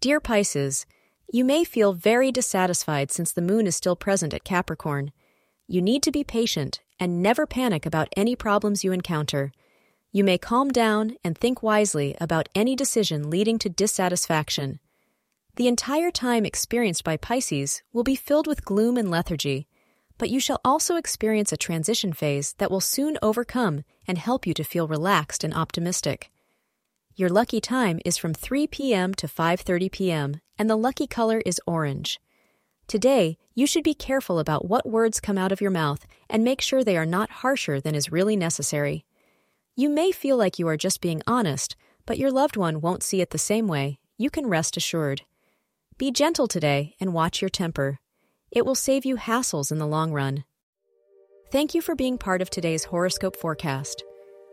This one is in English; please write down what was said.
Dear Pisces, you may feel very dissatisfied since the moon is still present at Capricorn. You need to be patient and never panic about any problems you encounter. You may calm down and think wisely about any decision leading to dissatisfaction. The entire time experienced by Pisces will be filled with gloom and lethargy, but you shall also experience a transition phase that will soon overcome and help you to feel relaxed and optimistic. Your lucky time is from 3 p.m. to 5:30 p.m. and the lucky color is orange. Today, you should be careful about what words come out of your mouth and make sure they are not harsher than is really necessary. You may feel like you are just being honest, but your loved one won't see it the same way. You can rest assured. Be gentle today and watch your temper. It will save you hassles in the long run. Thank you for being part of today's horoscope forecast.